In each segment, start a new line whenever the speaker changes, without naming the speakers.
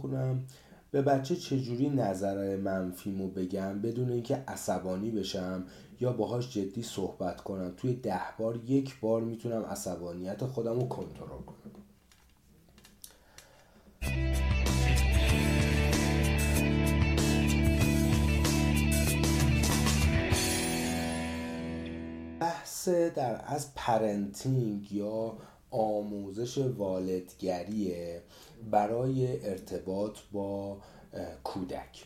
بخونم. به بچه چجوری نظر منفیمو بگم بدون اینکه عصبانی بشم یا باهاش جدی صحبت کنم؟ توی ده بار یک بار می‌تونم عصبانیت خودم رو کنترل کنم. بحث در از پرنتینگ یا آموزش والدگریه برای ارتباط با کودک.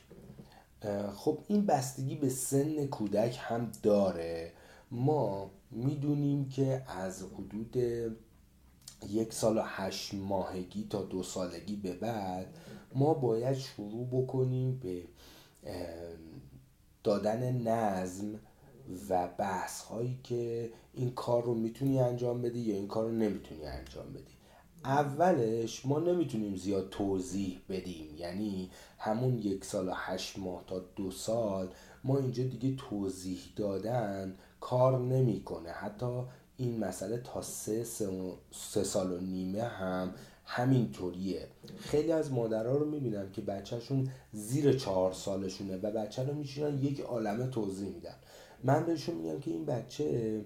خب این بستگی به سن کودک هم داره. ما می‌دونیم که از حدود یک سال و هشت ماهگی تا دو سالگی به بعد ما باید شروع بکنیم به دادن نظم و بحث هایی که این کار رو می‌تونی انجام بدی یا این کار رو نمی‌تونی انجام بدی. اولش ما نمی‌تونیم زیاد توضیح بدیم. یعنی همون یک سال و هشت ماه تا دو سال ما اینجا دیگه توضیح دادن کار نمی‌کنه. حتی این مسئله تا سه, سه سال و نیمه هم همینطوریه. خیلی از مادرها رو می‌بینم که بچهشون زیر چهار سالشونه و بچه رو میشینن یک عالمه توضیح میدن. من بهشون میگم که این بچه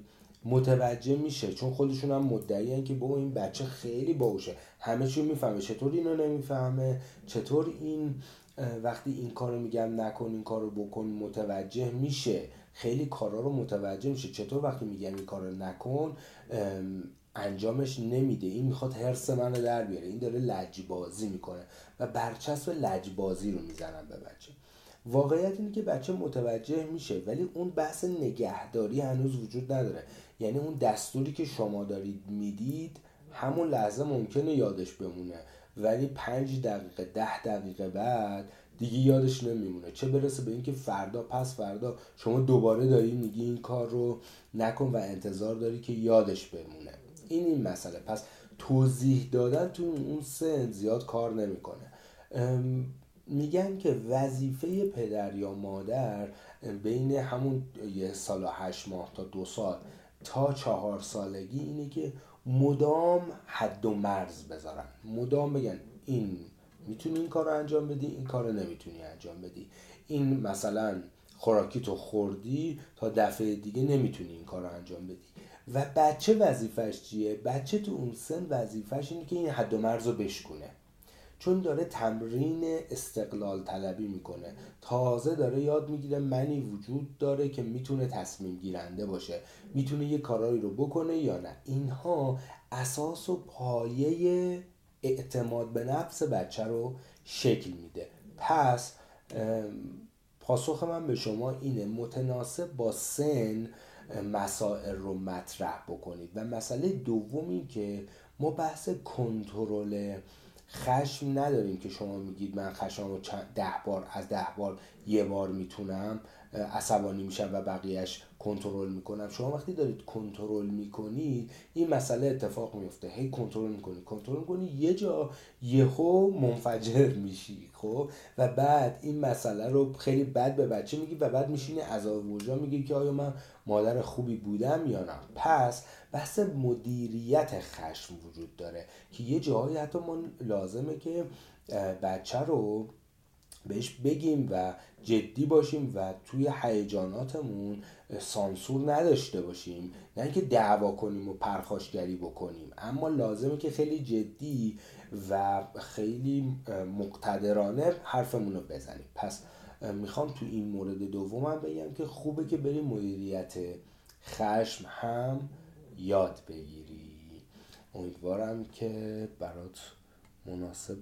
متوجه میشه چون خودشون هم مدعی که با این بچه خیلی باوشه همه چی می‌فهمه چطور اینو نمی‌فهمه چطور این وقتی این کارو میگم نکن این کارو بکن متوجه میشه. خیلی کارا رو متوجه میشه. چطور وقتی میگم این کارو نکن انجامش نمیده. این می‌خواد حرس منو در بیاره. این داره لجبازی می‌کنه و برچسب لجبازی رو می‌زنم به بچه. واقعیت اینه که بچه متوجه میشه ولی اون بحث نگهداری هنوز وجود نداره. یعنی اون دستوری که شما دارید می‌دید همون لحظه ممکنه یادش بمونه. ولی پنج دقیقه ده دقیقه بعد دیگه یادش نمیمونه. چه برسه به اینکه فردا پس فردا شما دوباره داری میگی این کار رو نکن و انتظار داری که یادش بمونه. این این مسئله. پس توضیح دادن تو اون سن زیاد کار نمی‌کنه. میگن که وظیفه پدر یا مادر بین همون یه سال و هشت ماه تا دو سال تا چهار سالگی اینه که مدام حد و مرز بذارن. مدام بگن این می‌تونی این کار رو انجام بدی این کار رو نمی‌تونی انجام بدی. این مثلا خوراکی تو خوردی تا دفعه دیگه نمی‌تونی این کار رو انجام بدی. و بچه وظیفش چیه؟ بچه تو اون سن وظیفش اینه که این حد و مرز رو بشکونه. چون داره تمرین استقلال طلبی می‌کنه. تازه داره یاد می‌گیره منی وجود داره که می‌تونه تصمیم گیرنده باشه. می‌تونه یه کارایی رو بکنه یا نه. اینها اساس و پایه اعتماد به نفس بچه رو شکل میده. پس پاسخ من به شما اینه متناسب با سن مسائل رو مطرح بکنید. و مسئله دومی که ما بحث کنترل خشم نداریم که شما میگید من خشم رو ده بار از ده بار یه بار می‌تونم عصبانی میشم و بقیهش کنترل می‌کنم. شما وقتی دارید کنترل می‌کنید این مسئله اتفاق میفته هی کنترل می‌کنی. کنترل می‌کنی یه جا یهو منفجر میشی خب؟ و بعد این مسئله رو خیلی بد به بچه میگی و بعد میشینی عذاب وجدان میگی که آیا من مادر خوبی بودم یا نه. پس بحث مدیریت خشم وجود داره که یه جایی حتی ما لازمه که بچه رو بهش بگیم و جدی باشیم و توی هیجاناتمون سانسور نداشته باشیم. نه اینکه دعوا کنیم و پرخاشگری بکنیم. اما لازمه که خیلی جدی و خیلی مقتدرانه حرفمون رو بزنیم. پس می‌خوام تو این مورد دومم بگم که خوبه که بریم مدیریت خشم هم یاد بگیری. امیدوارم که برات مناسب